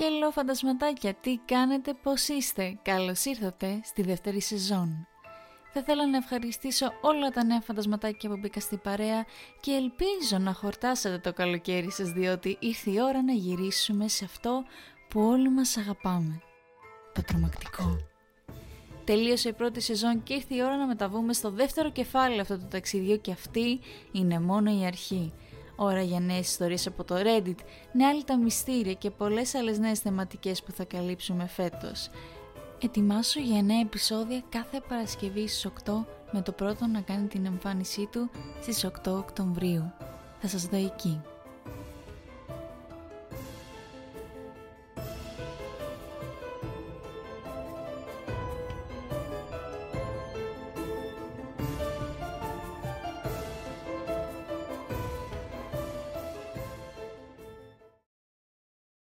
Χέλο φαντασματάκια, τι κάνετε, πώς είστε. Καλώς ήρθατε στη δεύτερη σεζόν. Θα ήθελα να ευχαριστήσω όλα τα νέα φαντασματάκια που μπήκα στην παρέα και ελπίζω να χορτάσετε το καλοκαίρι σας διότι ήρθε η ώρα να γυρίσουμε σε αυτό που όλοι μας αγαπάμε. Το τρομακτικό. Τελείωσε η πρώτη σεζόν και ήρθε η ώρα να μεταβούμε στο δεύτερο κεφάλαιο αυτού του ταξιδιού και αυτή είναι μόνο η αρχή. Ώρα για νέες ιστορίες από το Reddit, νέα τα μυστήρια και πολλές άλλες νέες θεματικές που θα καλύψουμε φέτος. Ετοιμάσου για νέα επεισόδια κάθε Παρασκευή στις 8 με το πρώτο να κάνει την εμφάνισή του στις 8 Οκτωβρίου. Θα σας δω εκεί.